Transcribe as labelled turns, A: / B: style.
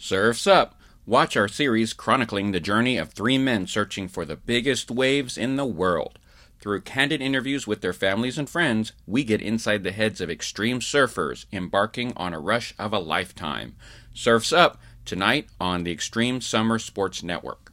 A: Surf's Up! Watch our series chronicling the journey of three men searching for the biggest waves in the world. Through candid interviews with their families and friends, we get inside the heads of extreme surfers embarking on a rush of a lifetime. Surf's Up! Tonight on the Extreme Summer Sports Network.